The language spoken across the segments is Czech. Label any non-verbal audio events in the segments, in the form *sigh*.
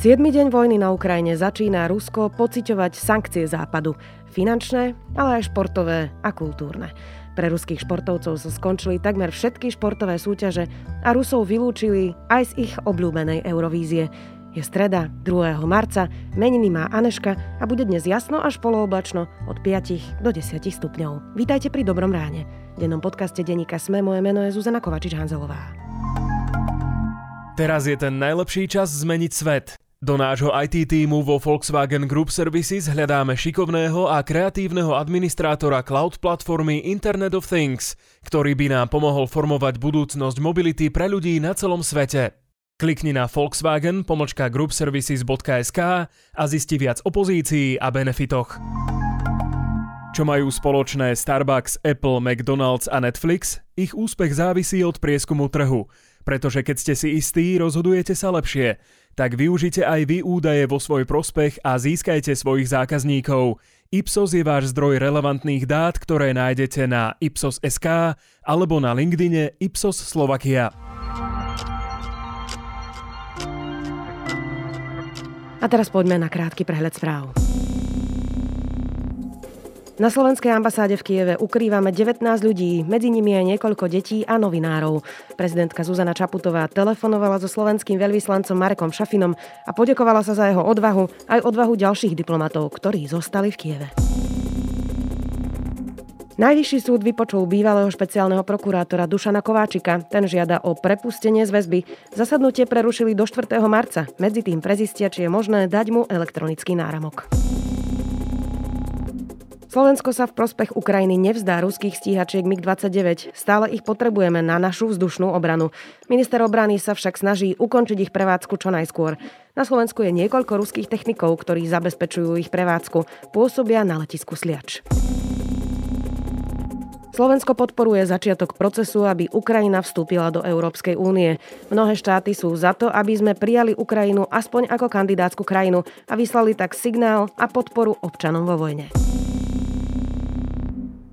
7. deň vojny na Ukrajine začína Rusko pociťovať sankcie západu. Finančné, ale aj športové a kultúrne. Pre ruských športovcov sa skončili takmer všetky športové súťaže a Rusov vylúčili aj z ich obľúbenej Eurovízie. Je streda, 2. marca, meniny má Aneška a bude dnes jasno až polooblačno od 5 do 10 stupňov. Vítajte pri Dobrom ráne. V dennom podcaste Deníka Sme moje meno je Zuzana Kovačič-Hanzelová. Teraz je ten najlepší čas zmeniť svet. Do nášho IT týmu vo Volkswagen Group Services hľadáme šikovného a kreatívneho administrátora cloud platformy Internet of Things, ktorý by nám pomohol formovať budúcnosť mobility pre ľudí na celom svete. Klikni na Volkswagen pomočka groupservices.sk a zisti viac o pozícii a benefitoch. Čo majú spoločné Starbucks, Apple, McDonald's a Netflix? Ich úspech závisí od prieskumu trhu – pretože keď ste si istí, rozhodujete sa lepšie. Tak využite aj vy údaje vo svoj prospech a získajte svojich zákazníkov. Ipsos je váš zdroj relevantných dát, ktoré nájdete na Ipsos.sk alebo na LinkedIne Ipsos Slovakia. A teraz poďme na krátky prehľad správ. Na slovenskej ambasáde v Kieve ukrývame 19 ľudí, medzi nimi aj niekoľko detí a novinárov. Prezidentka Zuzana Čaputová telefonovala so slovenským veľvyslancom Marekom Šafinom a podekovala sa za jeho odvahu aj odvahu ďalších diplomatov, ktorí zostali v Kieve. Najvyšší súd vypočul bývalého špeciálneho prokurátora Dušana Kováčika. Ten žiada o prepustenie z väzby. Zasadnutie prerušili do 4. marca. Medzi tým prezistia, či je možné dať mu elektronický náramok. Slovensko sa v prospech Ukrajiny nevzdá ruských stíhačiek MiG-29. Stále ich potrebujeme na našu vzdušnú obranu. Minister obrany sa však snaží ukončiť ich prevádzku čo najskôr. Na Slovensku je niekoľko ruských technikov, ktorí zabezpečujú ich prevádzku. Pôsobia na letisku Sliač. Slovensko podporuje začiatok procesu, aby Ukrajina vstúpila do Európskej únie. Mnohé štáty sú za to, aby sme prijali Ukrajinu aspoň ako kandidátsku krajinu a vyslali tak signál a podporu občanom vo vojne.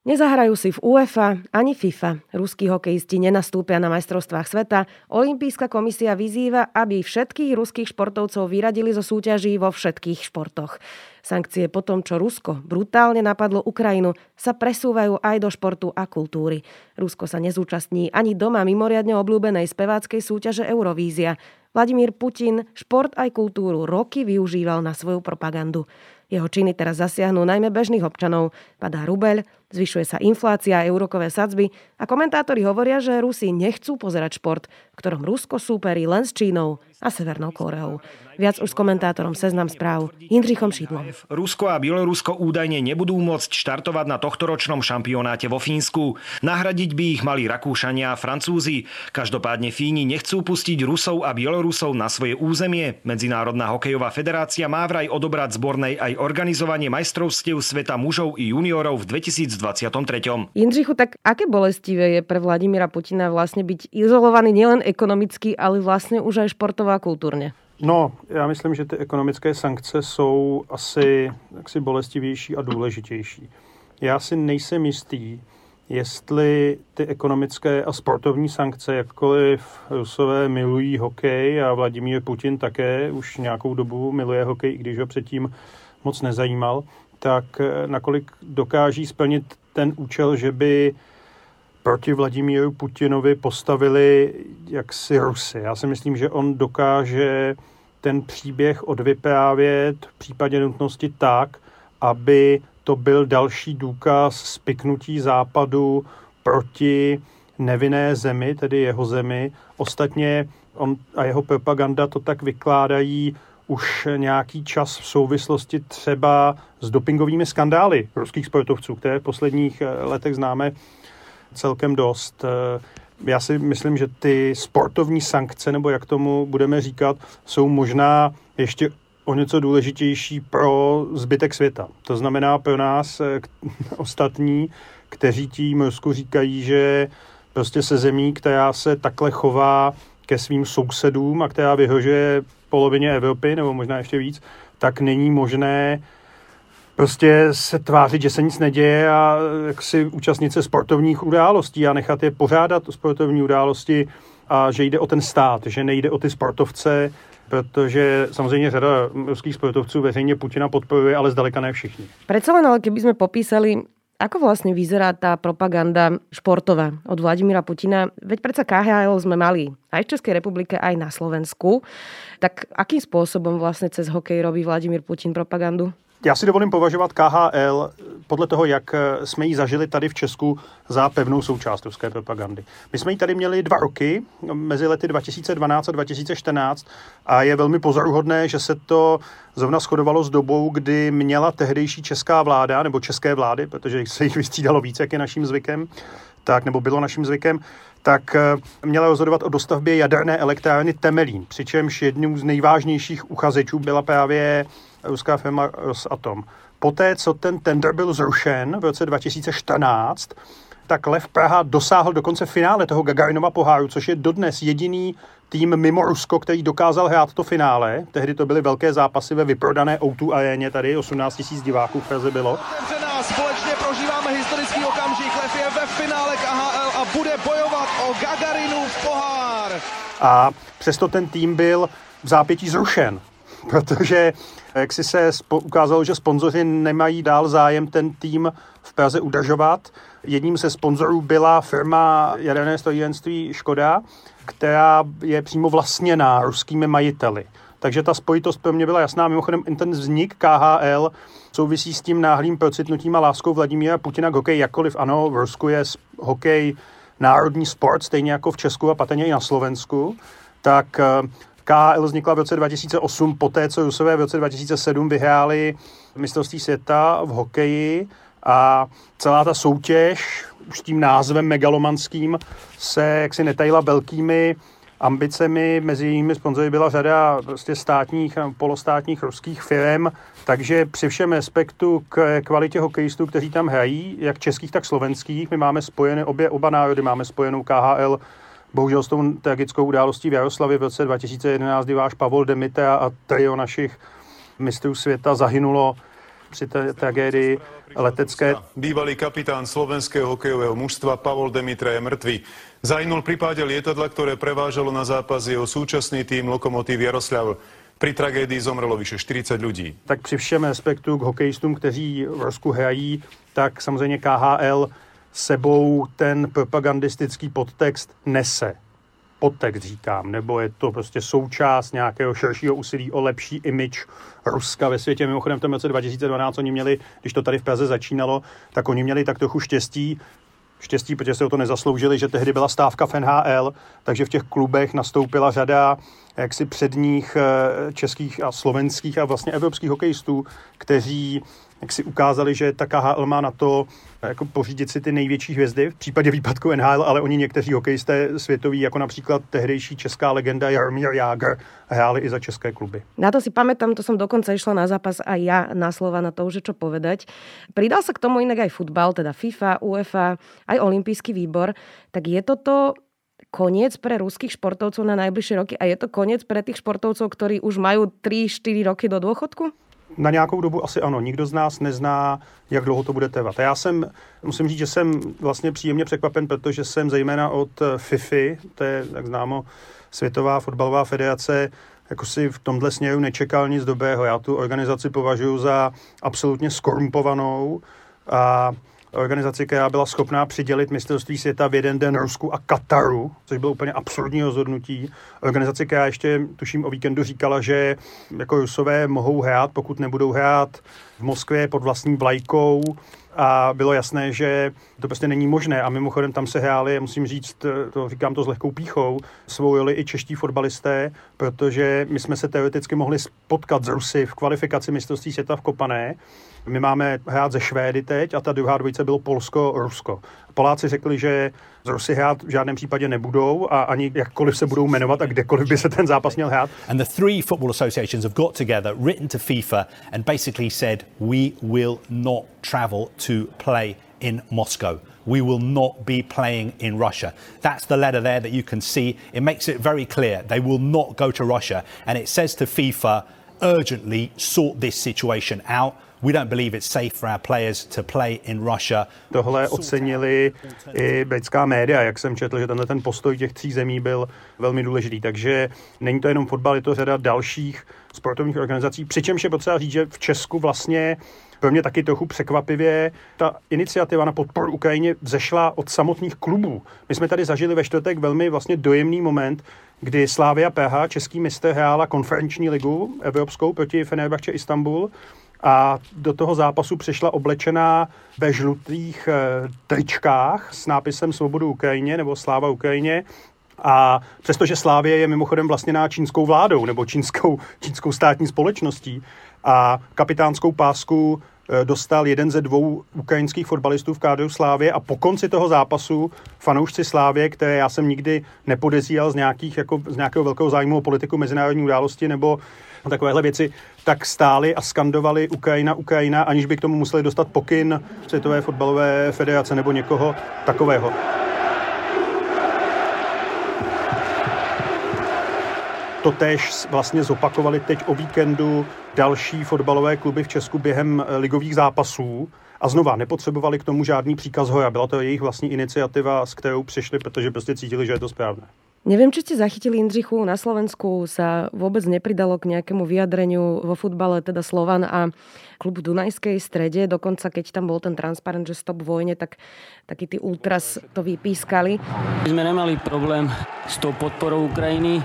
Nezahrajú si v UEFA ani FIFA. Ruskí hokejisti nenastúpia na majstrovstvách sveta. Olympijská komisia vyzýva, aby všetkých ruských športovcov vyradili zo súťaží vo všetkých športoch. Sankcie po tom, čo Rusko brutálne napadlo Ukrajinu, sa presúvajú aj do športu a kultúry. Rusko sa nezúčastní ani doma mimoriadne obľúbenej speváckej súťaže Eurovízia. Vladimír Putin šport aj kultúru roky využíval na svoju propagandu. Jeho činy teraz zasiahnu najmä bežných občanov. Padá rubeľ, zvyšuje sa inflácia a eurokové sadzby a komentátori hovoria, že Rusi nechcú pozerať šport, v ktorom Rusko súperí len s Čínou a Severnou Kóreou. Viac už s komentátorom Seznam správ Jindřichom Šídlom. Rusko a Bielorusko údajne nebudú môcť štartovať na tohtoročnom šampionáte vo Fínsku. Nahradiť by ich mali Rakúšania a Francúzi. Každopádne Fíni nechcú pustiť Rusov a Bielorusov na svoje územie. Medzinárodná hokejová federácia má vraj odobrať zbornej aj organizovanie majstrovstiev sveta mužov i juniorov v 2023. Jindřichu, tak aké bolestivé je pre Vladimíra Putina vlastne byť izolovaný nielen ekonomicky, ale vlastne už aj športovo a kultúrne? No, já myslím, že ty ekonomické sankce jsou asi jaksi bolestivější a důležitější. Já si nejsem jistý, jestli ty ekonomické a sportovní sankce, jakkoliv Rusové milují hokej a Vladimír Putin také už nějakou dobu miluje hokej, i když ho předtím moc nezajímal, tak nakolik dokáží splnit ten účel, že by proti Vladimíru Putinovi postavili jaksi Rusy. Já si myslím, že on dokáže ten příběh odvyprávět v případě nutnosti tak, aby to byl další důkaz spiknutí západu proti nevinné zemi, tedy jeho zemi. Ostatně on a jeho propaganda to tak vykládají už nějaký čas v souvislosti třeba s dopingovými skandály ruských sportovců, které v posledních eh, letech známe celkem dost. Eh, já si myslím, že ty sportovní sankce, nebo jak tomu budeme říkat, jsou možná ještě o něco důležitější pro zbytek světa. To znamená pro nás eh, *laughs* ostatní, kteří tím Rusku říkají, že prostě se zemí, která se takhle chová ke svým sousedům a která vyhožuje polovině Evropy, nebo možná ještě víc, tak není možné prostě se tvářit, že se nic neděje a jak si účastnit se sportovních událostí a nechat je pořádat sportovní události a že jde o ten stát, že nejde o ty sportovce, protože samozřejmě řada ruských sportovců veřejně Putina podporuje, ale zdaleka ne všichni. Predsa len, ale keby popísali Ako vlastne vyzerá tá propaganda športová od Vladimíra Putina? Veď predsa KHL sme mali aj v Českej republike, aj na Slovensku. Tak akým spôsobom vlastne cez hokej robí Vladimír Putin propagandu? Já si dovolím považovat KHL podle toho, jak jsme ji zažili tady v Česku za pevnou součást ruské propagandy. My jsme ji tady měli dva roky, mezi lety 2012 a 2014 a je velmi pozoruhodné, že se to zrovna shodovalo s dobou, kdy měla tehdejší česká vláda, nebo české vlády, protože se jich vystřídalo víc, jak je naším zvykem, tak, nebo bylo naším zvykem, tak eh, měla rozhodovat o dostavbě jaderné elektrárny Temelín, přičemž jedním z nejvážnějších uchazečů byla právě ruská firma Rosatom. Poté, co ten tender byl zrušen v roce 2014, tak Lev Praha dosáhl dokonce finále toho Gagarinova poháru, což je dodnes jediný tým mimo Rusko, který dokázal hrát to finále. Tehdy to byly velké zápasy ve vyprodané O2 aréně, tady 18 tisíc diváků v Praze bylo. Společně prožíváme historický okamžik. Lev je ve finále KHL a bude bojovat o Gagarinův pohár. A přesto ten tým byl v zápětí zrušen, protože jak si se ukázalo, že sponzoři nemají dál zájem ten tým v Praze udržovat. Jedním ze sponzorů byla firma jaderné strojírenství Škoda, která je přímo vlastněná ruskými majiteli. Takže ta spojitost pro mě byla jasná. Mimochodem, ten vznik KHL souvisí s tím náhlým procitnutím a láskou Vladimíra Putina k hokeji, jakkoliv ano, v Rusku je hokej národní sport, stejně jako v Česku a patrně i na Slovensku, tak eh, KHL vznikla v roce 2008, poté co Rusové v roce 2007 vyhráli mistrovství světa v hokeji a celá ta soutěž už tím názvem megalomanským se jaksi netajila velkými ambicemi. Mezi jejími sponzory byla řada prostě státních a polostátních ruských firm, takže při všem respektu k kvalitě hokejistů, kteří tam hrají, jak českých, tak slovenských, my máme spojené obě, oba národy, máme spojenou KHL bohužel s tou tragickou událostí v Jaroslavě v roce 2011, kdy váš Pavol Demite a trio našich mistrů světa zahynulo při té tragédii letecké. Bývalý kapitán slovenského hokejového mužstva Pavol Demitra je mŕtvý. Zahynul v prípade lietadla, ktoré prevážalo na zápas jeho súčasný tým Lokomotív Jaroslav. Při tragédii zomrelo vyše 40 lidí. Tak při všem respektu k hokejistům, kteří v Rusku hrají, tak samozřejmě KHL sebou ten propagandistický podtext nese. Podtext říkám, nebo je to prostě součást nějakého širšího úsilí o lepší image Ruska ve světě. Mimochodem v tom roce 2012 oni měli, když to tady v Praze začínalo, tak oni měli tak trochu štěstí, štěstí, protože se o to nezasloužili, že tehdy byla stávka v NHL, takže v těch klubech nastoupila řada jaksi předních eh, českých a slovenských a vlastně evropských hokejistů, kteří jak si ukázali, že ta KHL má na to jako pořídit si ty největší hvězdy v případě výpadku NHL, ale oni někteří hokejisté světoví, jako například tehdejší česká legenda Jaromír Jágr, hráli i za české kluby. Na to si pamätám, to som dokonca išla na zápas a ja na slova na to, že čo povedať. Pridal sa k tomu inak aj futbal, teda FIFA, UEFA, aj olympijský výbor. Tak je toto koniec pre ruských športovcov na najbližšie roky a je to koniec pre tých športovcov, ktorí už majú 3-4 roky do dôchodku? Na nějakou dobu asi ano. Nikdo z nás nezná, jak dlouho to bude trvat. já jsem, musím říct, že jsem vlastně příjemně překvapen, protože jsem zejména od FIFI, to je, jak známo, Světová fotbalová federace, jako si v tomhle směru nečekal nic dobrého. Já tu organizaci považuji za absolutně skorumpovanou a organizaci, která byla schopná přidělit mistrovství světa v jeden den Rusku a Kataru, což bylo úplně absurdní rozhodnutí. Organizace, která ještě, tuším, o víkendu říkala, že jako Rusové mohou hrát, pokud nebudou hrát v Moskvě pod vlastní vlajkou, a bylo jasné, že to prostě není možné. A mimochodem tam se hráli, musím říct, to říkám to s lehkou píchou, svou i čeští fotbalisté, protože my jsme se teoreticky mohli spotkat z Rusy v kvalifikaci mistrovství světa v Kopané my máme hrát ze Švédy teď a ta druhá dvojice bylo Polsko-Rusko. Poláci řekli, že z Rusy hrát v žádném případě nebudou a ani jakkoliv se budou jmenovat a kdekoliv by se ten zápas měl hrát. And the three football associations have got together, written to FIFA and basically said we will not travel to play in Moscow. We will not be playing in Russia. That's the letter there that you can see. It makes it very clear they will not go to Russia. And it says to FIFA, urgently sort this situation out. Tohle ocenili i britská média, jak jsem četl, že tenhle ten postoj těch tří zemí byl velmi důležitý. Takže není to jenom fotbal, je to řada dalších sportovních organizací. Přičemž je potřeba říct, že v Česku vlastně pro mě taky trochu překvapivě ta iniciativa na podporu Ukrajině vzešla od samotných klubů. My jsme tady zažili ve čtvrtek velmi vlastně dojemný moment, kdy Slávia PH, český mistr, hrála konferenční ligu evropskou proti Fenerbahce Istanbul a do toho zápasu přišla oblečená ve žlutých e, tričkách s nápisem Svobodu Ukrajině nebo Sláva Ukrajině. A přestože Slávě je mimochodem vlastněná čínskou vládou nebo čínskou, čínskou státní společností a kapitánskou pásku Eh, dostal jeden ze dvou ukrajinských fotbalistů v kádru Slávě a po konci toho zápasu fanoušci Slávě, které já jsem nikdy nepodezíral z, nějakých, jako, z nějakého velkého zájmu o politiku mezinárodní události nebo takovéhle věci, tak stáli a skandovali Ukrajina, Ukrajina, aniž by k tomu museli dostat pokyn Světové fotbalové federace nebo někoho takového. To tež vlastně zopakovali teď o víkendu další fotbalové kluby v Česku během eh, ligových zápasů. A znova, nepotřebovali k tomu žádný příkaz hoja. Byla to jejich vlastní iniciativa, s kterou přišli, protože prostě cítili, že je to správné. Neviem, či ste zachytili Indřichu, na Slovensku sa vôbec nepridalo k nejakému vyjadreniu vo futbale, teda Slovan a klub v Dunajskej strede. Dokonca, keď tam bol ten transparent, že stop vojne, tak takí tí ultras to vypískali. My sme nemali problém s tou podporou Ukrajiny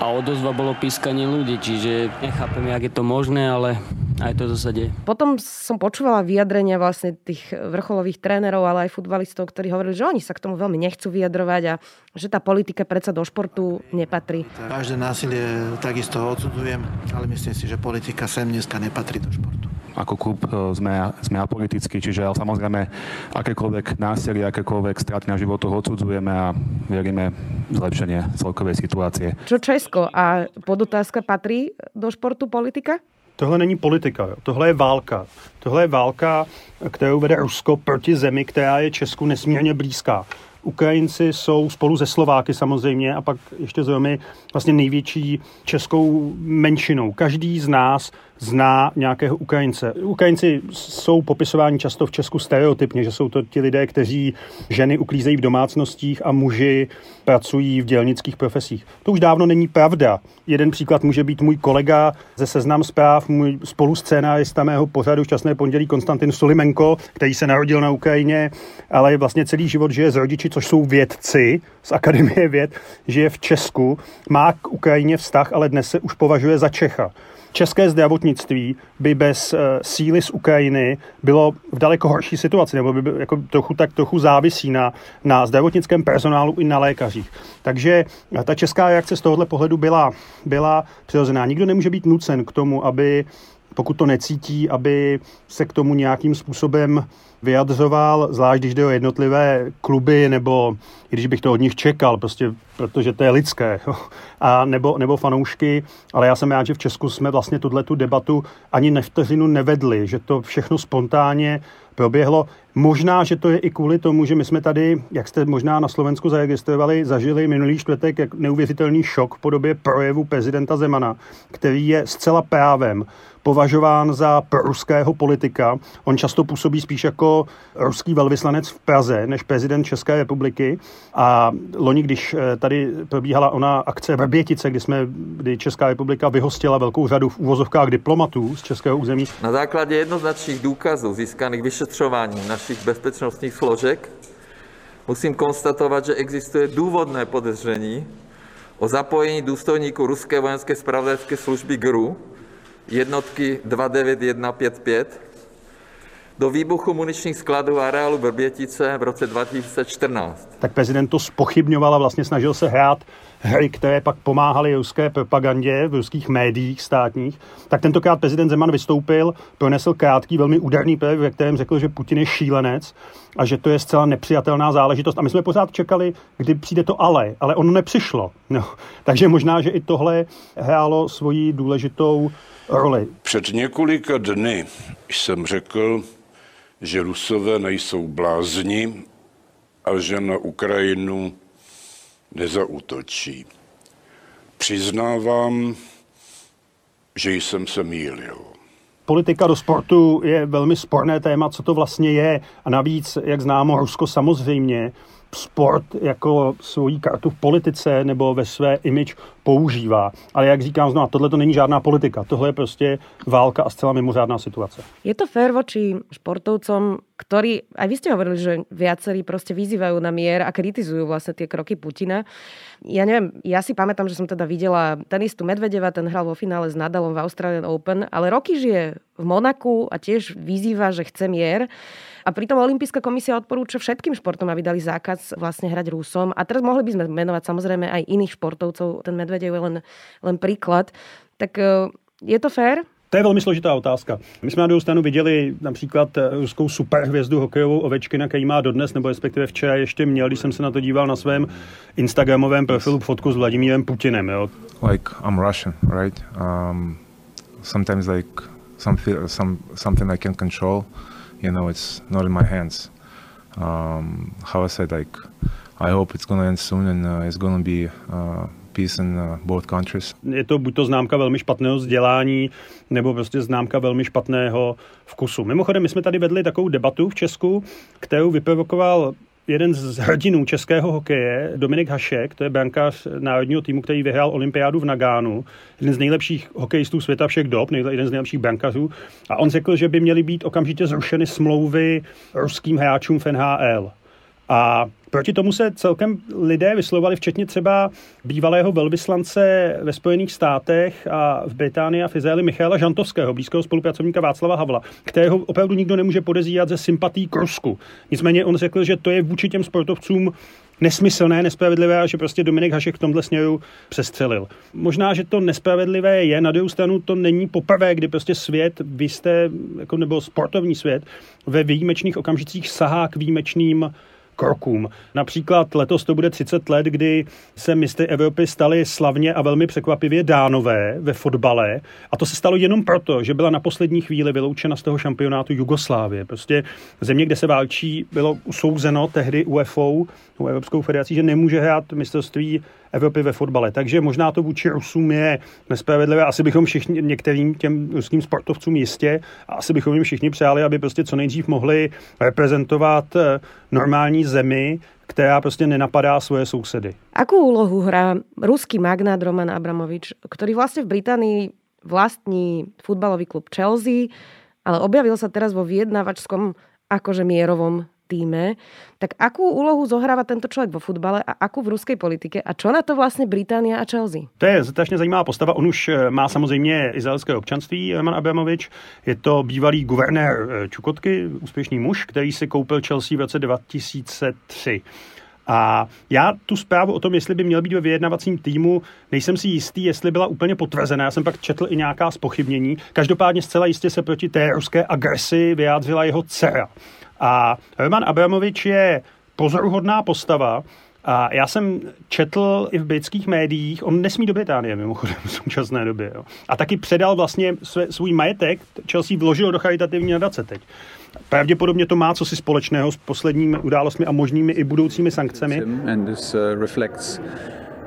a odozva bolo pískanie ľudí, čiže nechápem, jak je to možné, ale aj to zase deje. Potom som počúvala vyjadrenia vlastne tých vrcholových trénerov, ale aj futbalistov, ktorí hovorili, že oni sa k tomu veľmi nechcú vyjadrovať a že tá politika predsa do športu nepatrí. Každé násilie takisto odsudzujem, ale myslím si, že politika sem dneska nepatrí do športu ako klub e, sme, sme apolitickí, čiže samozrejme akékoľvek násilie, akékoľvek straty na životoch odsudzujeme a veríme zlepšenie celkovej situácie. Čo Česko a podotázka patrí do športu politika? Tohle není politika, tohle je válka. Tohle je válka, kterou vede Rusko proti zemi, která je Česku nesmírně blízká. Ukrajinci jsou spolu ze Slováky samozřejmě a pak ještě Romy vlastně největší českou menšinou. Každý z nás zná nějakého Ukrajince. Ukrajinci jsou popisováni často v Česku stereotypně, že jsou to ti lidé, kteří ženy uklízejí v domácnostích a muži pracují v dělnických profesích. To už dávno není pravda. Jeden příklad může být můj kolega ze Seznam zpráv, můj spoluscénárista mého pořadu Šťastné pondělí Konstantin Sulimenko, který se narodil na Ukrajině, ale vlastně celý život žije s rodiči, což jsou vědci z Akademie věd, žije v Česku, má k Ukrajině vztah, ale dnes se už považuje za Čecha české zdravotnictví by bez uh, síly z Ukrajiny bylo v daleko horší situaci, nebo by byl jako trochu tak trochu závisí na, na zdravotnickém personálu i na lékařích. Takže eh, ta česká reakce z tohohle pohledu byla, byla přirozená. Nikdo nemůže být nucen k tomu, aby pokud to necítí, aby se k tomu nějakým způsobem vyjadřoval, zvlášť když jde o jednotlivé kluby, nebo i když bych to od nich čekal, prostě, protože to je lidské, a nebo, nebo fanoušky, ale já jsem rád, že v Česku jsme vlastně tuhle tu debatu ani ne vteřinu nevedli, že to všechno spontánně proběhlo. Možná, že to je i kvůli tomu, že my jsme tady, jak jste možná na Slovensku zaregistrovali, zažili minulý čtvrtek jak neuvěřitelný šok v podobě projevu prezidenta Zemana, který je zcela právem považován za ruského politika. On často působí spíš jako ruský velvyslanec v Praze než prezident České republiky. A loni, když eh, tady probíhala ona akce Vrbětice, kdy, jsme, kdy Česká republika vyhostila velkou řadu v úvozovkách diplomatů z českého území. Na základě jednoznačných důkazů získaných vyšetřováním našich bezpečnostních složek musím konstatovat, že existuje důvodné podezření o zapojení důstojníků ruské vojenské spravodajské služby GRU jednotky 29155 do výbuchu muničních skladů a areálu Vrbětice v roce 2014. Tak prezident to spochybňoval a vlastně snažil se hrát hry, které pak pomáhaly ruské propagandě v ruských médiích státních, tak tentokrát prezident Zeman vystoupil, pronesl krátký, velmi úderný projev, ve kterém řekl, že Putin je šílenec a že to je zcela nepřijatelná záležitost. A my jsme pořád čekali, kdy přijde to ale, ale ono nepřišlo. No, *laughs* takže možná, že i tohle hrálo svoji důležitou roli. Před několika dny jsem řekl, že Rusové nejsou blázni a že na Ukrajinu nezautočí. Přiznávám, že jsem se mýlil. Politika do sportu je velmi sporné téma, co to vlastně je. A navíc, jak známo, Rusko samozřejmě sport jako svoji kartu v politice nebo ve své image používá. Ale jak říkám znovu, tohle to není žádná politika. Tohle je prostě válka a zcela mimořádná situace. Je to fér voči športovcom, ktorí, aj vy ste hovorili, že viacerí proste vyzývajú na mier a kritizujú vlastne tie kroky Putina. Ja neviem, ja si pamätám, že som teda videla tenistu Medvedeva, ten hral vo finále s Nadalom v Australian Open, ale roky žije v Monaku a tiež vyzýva, že chce mier. A pritom Olympijská komisia odporúča všetkým športom, aby dali zákaz vlastne hrať Rusom. A teraz mohli by sme menovať samozrejme aj iných športovcov. Ten Medvedev je len, len príklad. Tak e, je to fér? To je velmi složitá otázka. My jsme na druhou stranu viděli například e, ruskou superhvězdu hokejovou Ovečkina, který má dodnes, nebo respektive včera ještě měl, když jsem se na to díval na svém Instagramovém profilu fotku s Vladimírem Putinem. Jo. Like I'm Russian, right? Um, sometimes like some, some, something I can control you know, it's not in my hands. Um, how I said, like, I hope it's gonna end soon and uh, it's gonna be uh, in uh, both countries. Je to buď to známka velmi špatného vzdělání, nebo prostě známka velmi špatného vkusu. Mimochodem, my jsme tady vedli takovou debatu v Česku, kterou vyprovokoval jeden z hrdinů českého hokeje, Dominik Hašek, to je brankář národního týmu, který vyhrál olympiádu v Nagánu, jeden z nejlepších hokejistů světa všech dob, jeden z nejlepších brankařů. A on řekl, že by měly být okamžitě zrušeny smlouvy ruským hráčům v NHL. A proti tomu se celkem lidé vyslovali, včetně třeba bývalého velvyslance ve Spojených státech a v Británii a v Izraeli Michaela Žantovského, blízkého spolupracovníka Václava Havla, kterého opravdu nikdo nemůže podezírat ze sympatí k Rusku. Nicméně on řekl, že to je vůči těm sportovcům nesmyslné, nespravedlivé a že prostě Dominik Hašek v tomhle směru přestřelil. Možná, že to nespravedlivé je, na druhou stranu to není poprvé, kdy prostě svět, vy jste, jako nebo sportovní svět, ve výjimečných okamžicích sahá k výjimečným krokům. Například letos to bude 30 let, kdy se mistry Evropy stali slavně a velmi překvapivě dánové ve fotbale. A to se stalo jenom proto, že byla na poslední chvíli vyloučena z toho šampionátu Jugoslávie. Prostě země, kde se válčí, bylo usouzeno tehdy UFO, Evropskou federací, že nemůže hrát mistrovství Evropy ve fotbale. Takže možná to vůči Rusům je nespravedlivé. Asi bychom všichni, některým těm ruským sportovcům jistě, a asi bychom jim všichni přáli, aby prostě co nejdřív mohli reprezentovat eh, normální zemi, která prostě nenapadá svoje sousedy. Akú úlohu hrá ruský magnát Roman Abramovič, ktorý vlastne v Británii vlastní futbalový klub Chelsea, ale objavil sa teraz vo vyjednávačskom akože mierovom týme. Tak akú úlohu zohráva tento člověk vo futbale a akú v ruské politike a čo na to vlastně Británia a Chelsea? To je strašně zajímavá postava. On už eh, má samozřejmě izraelské občanství, Roman Abramovič. Je to bývalý guvernér eh, Čukotky, úspěšný muž, který si koupil Chelsea v roce 2003. A já tu zprávu o tom, jestli by měl být ve vyjednavacím týmu, nejsem si jistý, jestli byla úplně potvrzená. Já jsem pak četl i nějaká spochybnění. Každopádně zcela jistě se proti té ruské agresi vyjádřila jeho dcera. A Roman Abramovič je pozoruhodná postava, a já jsem četl i v britských médiích, on nesmí do Británie mimochodem v současné době. Jo. A taky předal vlastně své, svůj majetek, Chelsea vložil do charitativní nadace teď. Pravděpodobně to má co si společného s posledními událostmi a možnými i budoucími sankcemi. And this, uh, reflects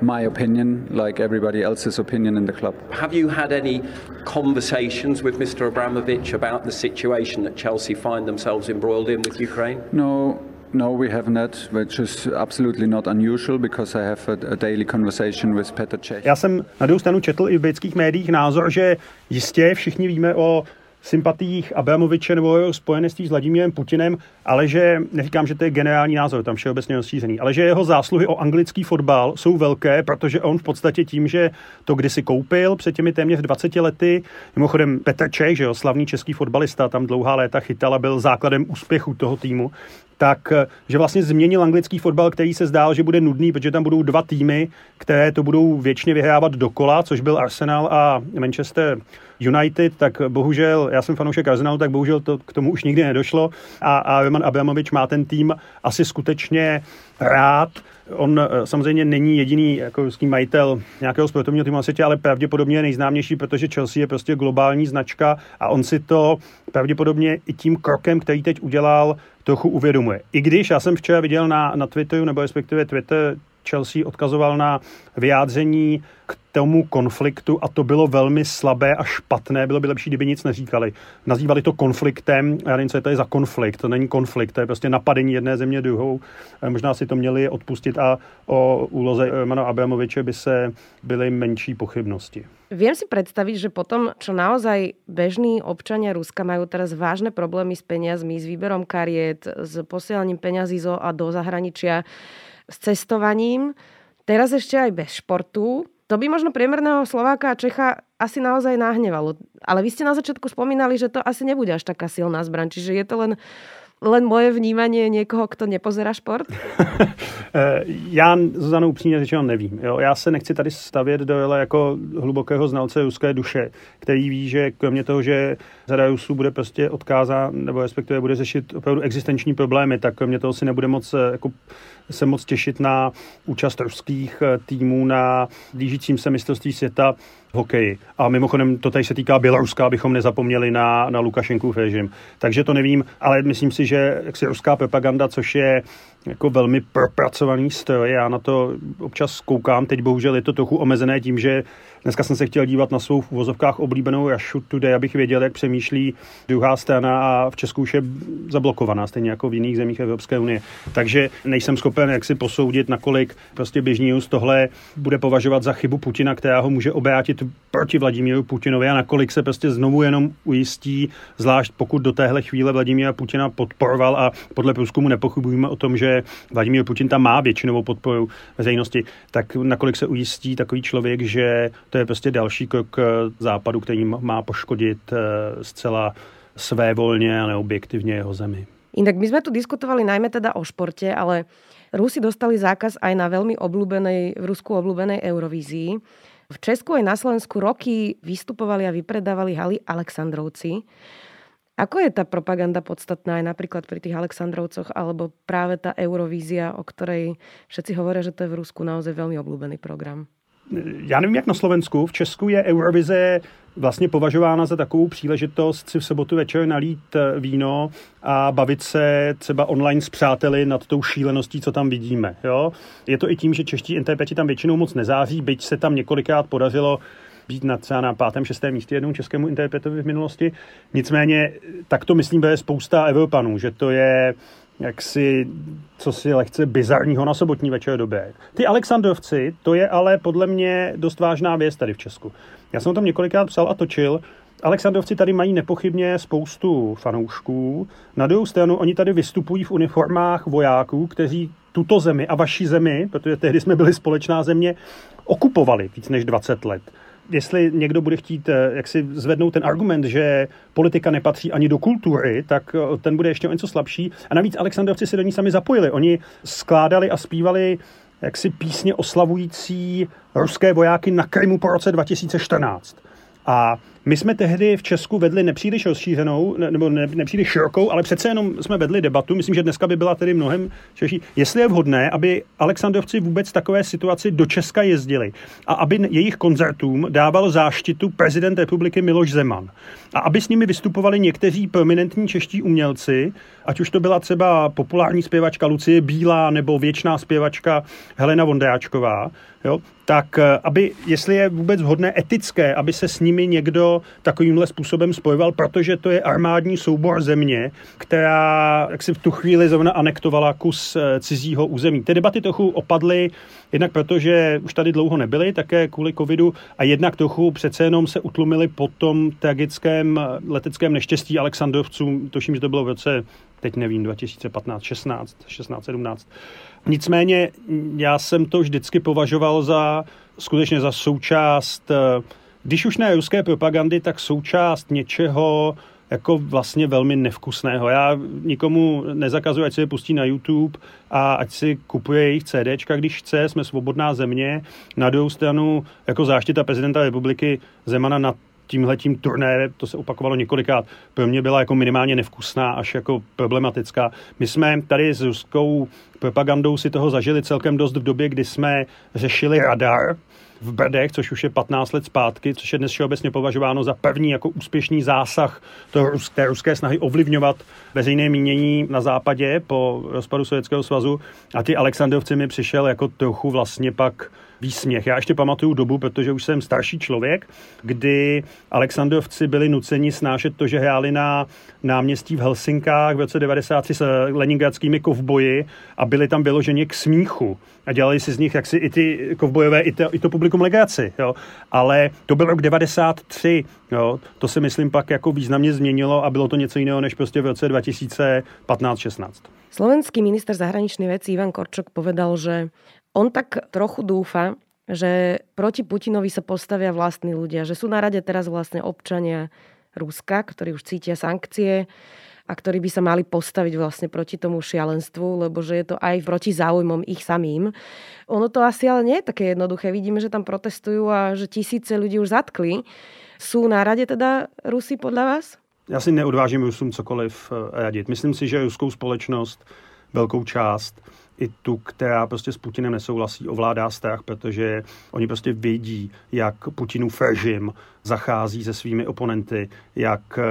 my opinion, like everybody else's opinion in the club. Have you had any conversations with Mr. Abramovich about the situation that Chelsea find themselves embroiled in with Ukraine? No, no, we have not, which is absolutely not unusual because I have a, a daily conversation with Petr Cech. Já jsem na druhou stranu četl i v britských médiích názor, že jistě všichni víme o sympatiích Abramoviče nebo jeho spojenství s Vladimírem Putinem, ale že, neříkám, že to je generální názor, tam všeobecně rozšířený, ale že jeho zásluhy o anglický fotbal jsou velké, protože on v podstatě tím, že to kdysi koupil před těmi téměř 20 lety, mimochodem Petr Čech, že jo, slavný český fotbalista, tam dlouhá léta chytal a byl základem úspěchu toho týmu, tak že vlastně změnil anglický fotbal, který se zdál, že bude nudný, protože tam budou dva týmy, které to budou věčně vyhrávat dokola, což byl Arsenal a Manchester United, tak bohužel, já jsem fanoušek Arsenalu, tak bohužel to k tomu už nikdy nedošlo a, a Roman Abramovič má ten tým asi skutečně rád. On eh, samozřejmě není jediný jako majitel nějakého sportovního týmu na světě, ale pravděpodobně je nejznámější, protože Chelsea je prostě globální značka a on si to pravděpodobně i tím krokem, který teď udělal, trochu uvědomuje. I když já jsem včera viděl na, na Twitteru, nebo respektive Twitter Chelsea odkazoval na vyjádření k tomu konfliktu a to bylo velmi slabé a špatné. Bylo by lepší, kdyby nic neříkali. Nazývali to konfliktem. Já nevím, co to je za konflikt. To není konflikt, to je prostě napadení jedné země druhou. Eh, možná si to měli odpustit a o úloze Mana Abramoviče by se byly menší pochybnosti. Viem si predstaviť, že potom, čo naozaj bežní občania Ruska majú teraz vážne problémy s peniazmi, s výberom kariet, s posielaním peňazí zo a do zahraničia, s cestovaním, teraz ešte aj bez športu, to by možno priemerného Slováka a Čecha asi naozaj nahnevalo. Ale vy ste na začiatku spomínali, že to asi nebude až taká silná zbraň. Čiže je to len len moje vnímanie někoho, kdo nepozerá šport? *laughs* Eh, já Zuzanu upřímně řečeno nevím. Jo? Já se nechci tady stavět do jele jako hlubokého znalce ruské duše, který ví, že kromě toho, že řada Rusů bude prostě odkázán, nebo respektive bude řešit opravdu existenční problémy, tak kromě toho si nebude moc eh, jako se moc těšit na účast ruských eh, týmů na blížícím se mistrovství světa v hokeji. A mimochodem to tady se týká Běloruska, abychom nezapomněli na, na Lukašenkův režim. Takže to nevím, ale myslím si, že jaksi ruská propaganda, což je jako velmi propracovaný stroj. Já na to občas koukám, teď bohužel je to trochu omezené tím, že dneska jsem se chtěl dívat na svou v uvozovkách oblíbenou Russia Today, abych věděl, jak přemýšlí druhá strana a v Česku už je zablokovaná, stejně jako v jiných zemích Evropské unie. Takže nejsem schopen jak si posoudit, nakolik prostě běžný z tohle bude považovat za chybu Putina, která ho může obrátit proti Vladimíru Putinovi a nakolik se prostě znovu jenom ujistí, zvlášť pokud do téhle chvíle Vladimíra Putina podporoval a podle průzkumu nepochybujeme o tom, že Vladimír Putin tam má většinovou podporu veřejnosti, tak nakolik se ujistí takový člověk, že to je prostě další krok západu, který má poškodit eh, zcela svévolně a neobjektivně jeho zemi. Inak my sme tu diskutovali najmä teda o športe, ale Rusi dostali zákaz aj na veľmi obľúbenej, v Rusku obľúbenej Eurovízii. V Česku aj na Slovensku roky vystupovali a vypredávali haly Aleksandrovci. Ako je tá propaganda podstatná aj napríklad pri tých Aleksandrovcoch alebo práve tá Eurovízia, o ktorej všetci hovoria, že to je v Rusku naozaj veľmi obľúbený program? Já nevím, jak na Slovensku. V Česku je Eurovize vlastně považována za takovou příležitost si v sobotu večer nalít eh, víno a bavit se třeba online s přáteli nad tou šíleností, co tam vidíme. Jo? Je to i tím, že čeští interpreti tam většinou moc nezáří, byť se tam několikrát podařilo být na třeba na pátém, šestém místě jednomu českému interpretovi v minulosti. Nicméně tak to myslím, bude spousta Evropanů, že to je jaksi, co si lehce bizarního na sobotní večer době. Ty Alexandrovci, to je ale podle mě dost vážná věc tady v Česku. Já jsem o tom několikrát psal a točil. Alexandrovci tady mají nepochybně spoustu fanoušků. Na druhou stranu oni tady vystupují v uniformách vojáků, kteří tuto zemi a vaší zemi, protože tehdy jsme byli společná země, okupovali víc než 20 let jestli někdo bude chtít eh, jak si zvednout ten argument, že politika nepatří ani do kultury, tak eh, ten bude ještě o něco slabší. A navíc Alexandrovci se do ní sami zapojili. Oni skládali a zpívali jaksi písně oslavující ruské vojáky na Krymu po roce 2014. A my jsme tehdy v Česku vedli nepříliš rozšířenou, nebo ne, nepříliš širokou, ale přece jenom jsme vedli debatu. Myslím, že dneska by byla tedy mnohem širší. Jestli je vhodné, aby Alexandrovci vůbec takové situaci do Česka jezdili a aby jejich koncertům dával záštitu prezident republiky Miloš Zeman. A aby s nimi vystupovali někteří prominentní čeští umělci, ať už to byla třeba populární zpěvačka Lucie Bílá nebo věčná zpěvačka Helena Vondráčková, jo, tak eh, aby, jestli je vůbec vhodné etické, aby se s nimi někdo takovýmhle způsobem spojoval, protože to je armádní soubor země, která jak si v tu chvíli zrovna anektovala kus eh, cizího území. Ty debaty trochu opadly, jednak protože už tady dlouho nebyly, také kvůli covidu, a jednak trochu přece jenom se utlumili po tom tragickém eh, leteckém neštěstí Alexandrovců, toším, že to bylo v roce, teď nevím, 2015, 16, 16, 17. Nicméně já jsem to vždycky považoval za skutečně za součást, eh, když už ne ruské propagandy, tak součást něčeho jako vlastně velmi nevkusného. Já nikomu nezakazuji, ať si je pustí na YouTube a ať si kupuje jejich CDčka, když chce, jsme svobodná země. Na druhou stranu, jako záštita prezidenta republiky Zemana na tímhletím turné, to se opakovalo několikrát, pro mě byla jako minimálně nevkusná až jako problematická. My jsme tady s ruskou propagandou si toho zažili celkem dost v době, kdy jsme řešili radar, v Brdech, což už je 15 let zpátky, což je dnes všeobecně považováno za první jako úspěšný zásah toho, té ruské snahy ovlivňovat veřejné mínění na západě po rozpadu Sovětského svazu. A ty Alexandrovci mi přišel jako trochu vlastně pak výsměch. Já ještě pamatuju dobu, protože už jsem starší člověk, kdy Alexandrovci byli nuceni snášet to, že hráli na náměstí v Helsinkách v roce 93 s leningradskými kovboji a byli tam vyloženě k smíchu a dělali si z nich jaksi i ty kovbojové, i to, i to publikum legaci, jo. Ale to byl rok 93, jo. To se myslím pak jako významně změnilo a bylo to něco jiného než prostě v roce 2015-16. Slovenský minister zahraničných vecí Ivan Korčok povedal, že on tak trochu dúfa, že proti Putinovi sa postavia vlastní ľudia, že sú na rade teraz vlastne občania Ruska, ktorí už cítia sankcie a ktorí by sa mali postaviť vlastne proti tomu šialenstvu, lebo že je to aj proti záujmom ich samým. Ono to asi ale nie je také jednoduché. Vidíme, že tam protestujú a že tisíce ľudí už zatkli. Sú na rade teda Rusy podľa vás? Já si neodvážím Rusům cokoliv eh, radit. Myslím si, že ruskou společnost, velkou část, i tu, která prostě s Putinem nesouhlasí, ovládá strach, protože oni prostě vědí, jak Putinův režim zachází se svými oponenty, jak eh,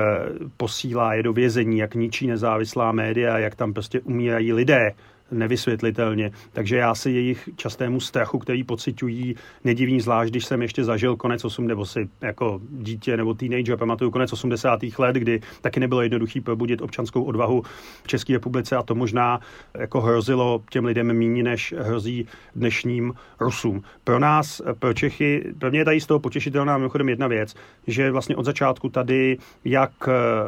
posílá je do vězení, jak ničí nezávislá média, jak tam prostě umírají lidé nevysvětlitelně. Takže já si jejich častému strachu, který pocitují, nedivím zvlášť, když jsem ještě zažil konec 8 nebo si jako dítě nebo teenager, pamatuju konec 80. let, kdy taky nebylo jednoduché probudit občanskou odvahu v České republice a to možná jako hrozilo těm lidem méně, než hrozí dnešním Rusům. Pro nás, pro Čechy, pro mě je tady z toho potěšitelná mimochodem jedna věc, že vlastně od začátku tady jak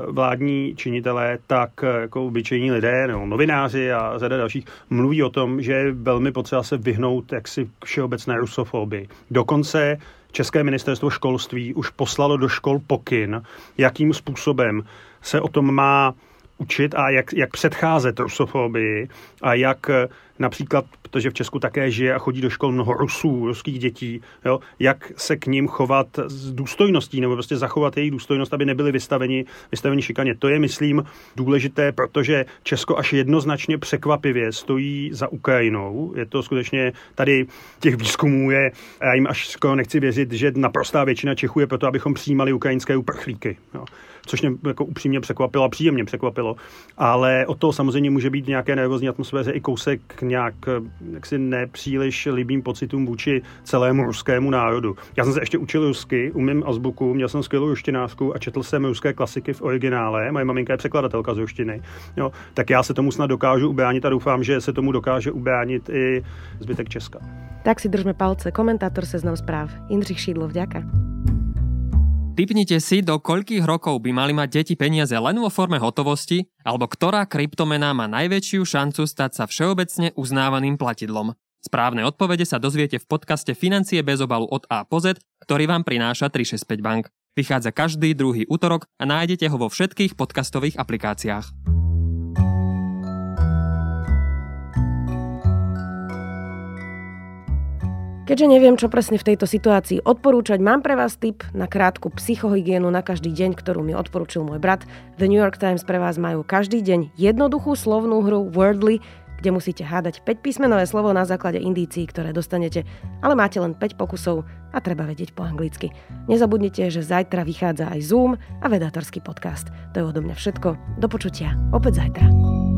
vládní činitelé, tak jako obyčejní lidé nebo novináři a řada dalších mluví o tom, že je velmi potřeba se vyhnout jaksi k všeobecné rusofobii. Dokonce České ministerstvo školství už poslalo do škol pokyn, jakým způsobem se o tom má učit a jak, jak předcházet rusofobii a jak například, protože v Česku také žije a chodí do škol mnoho Rusů, ruských dětí, jo, jak se k ním chovat s důstojností nebo prostě zachovat jejich důstojnost, aby nebyli vystaveni, vystaveni šikaně. To je, myslím, důležité, protože Česko až jednoznačně překvapivě stojí za Ukrajinou. Je to skutečně tady těch výzkumů je, já jim až skoro nechci věřit, že naprostá většina Čechů je proto, abychom přijímali ukrajinské uprchlíky. Jo což mě jako upřímně překvapilo a příjemně překvapilo. Ale od toho samozřejmě může být nějaké nervózní atmosféře i kousek nějak jaksi nepříliš libým pocitům vůči celému ruskému národu. Já jsem se ještě učil rusky, umím azbuku, měl jsem skvělou ruštinářku a četl jsem ruské klasiky v originále. Moje maminka je překladatelka z ruštiny. Jo, tak já se tomu snad dokážu ubránit a doufám, že se tomu dokáže ubránit i zbytek Česka. Tak si držme palce. Komentátor Seznam správ. Jindřich Šídlo, vďaka. Typnite si, do koľkých rokov by mali mať deti peniaze len vo forme hotovosti, alebo ktorá kryptomena má najväčšiu šancu stať sa všeobecne uznávaným platidlom. Správne odpovede sa dozviete v podcaste Financie bez obalu od A po Z, ktorý vám prináša 365 Bank. Vychádza každý druhý útorok a nájdete ho vo všetkých podcastových aplikáciách. Keďže neviem, čo presne v tejto situácii odporúčať, mám pre vás tip na krátku psychohygienu na každý deň, ktorú mi odporúčil môj brat. The New York Times pre vás majú každý deň jednoduchú slovnú hru Wordly, kde musíte hádať 5 písmenové slovo na základe indícií, ktoré dostanete, ale máte len 5 pokusov a treba vedieť po anglicky. Nezabudnite, že zajtra vychádza aj Zoom a vedátorský podcast. To je odo mňa všetko. Do počutia. Opäť zajtra.